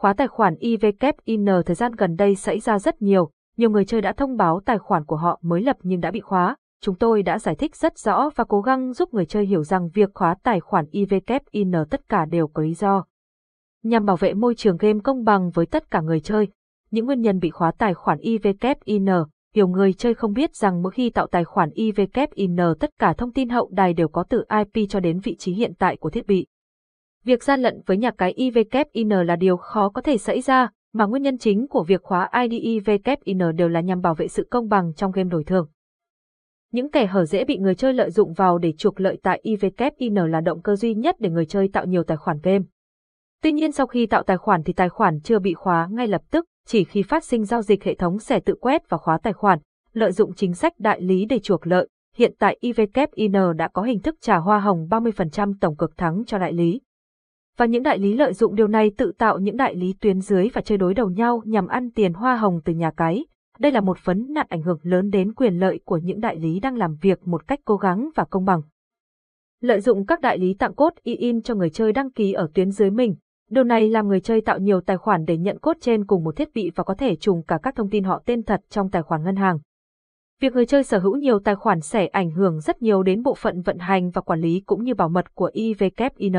Khóa tài khoản IVKIN thời gian gần đây xảy ra rất nhiều, nhiều người chơi đã thông báo tài khoản của họ mới lập nhưng đã bị khóa. Chúng tôi đã giải thích rất rõ và cố gắng giúp người chơi hiểu rằng việc khóa tài khoản IVKIN tất cả đều có lý do. Nhằm bảo vệ môi trường game công bằng với tất cả người chơi, những nguyên nhân bị khóa tài khoản IVKIN, nhiều người chơi không biết rằng mỗi khi tạo tài khoản IVKIN tất cả thông tin hậu đài đều có từ IP cho đến vị trí hiện tại của thiết bị. Việc gian lận với nhà cái IVKIN là điều khó có thể xảy ra, mà nguyên nhân chính của việc khóa ID IVKIN đều là nhằm bảo vệ sự công bằng trong game đổi thưởng. Những kẻ hở dễ bị người chơi lợi dụng vào để trục lợi tại IVKIN là động cơ duy nhất để người chơi tạo nhiều tài khoản game. Tuy nhiên sau khi tạo tài khoản thì tài khoản chưa bị khóa ngay lập tức, chỉ khi phát sinh giao dịch hệ thống sẽ tự quét và khóa tài khoản, lợi dụng chính sách đại lý để chuộc lợi. Hiện tại IVKIN đã có hình thức trả hoa hồng 30% tổng cực thắng cho đại lý. Và những đại lý lợi dụng điều này tự tạo những đại lý tuyến dưới và chơi đối đầu nhau nhằm ăn tiền hoa hồng từ nhà cái. Đây là một vấn nạn ảnh hưởng lớn đến quyền lợi của những đại lý đang làm việc một cách cố gắng và công bằng. Lợi dụng các đại lý tặng cốt in cho người chơi đăng ký ở tuyến dưới mình, Điều này làm người chơi tạo nhiều tài khoản để nhận cốt trên cùng một thiết bị và có thể trùng cả các thông tin họ tên thật trong tài khoản ngân hàng. Việc người chơi sở hữu nhiều tài khoản sẽ ảnh hưởng rất nhiều đến bộ phận vận hành và quản lý cũng như bảo mật của IVKIN.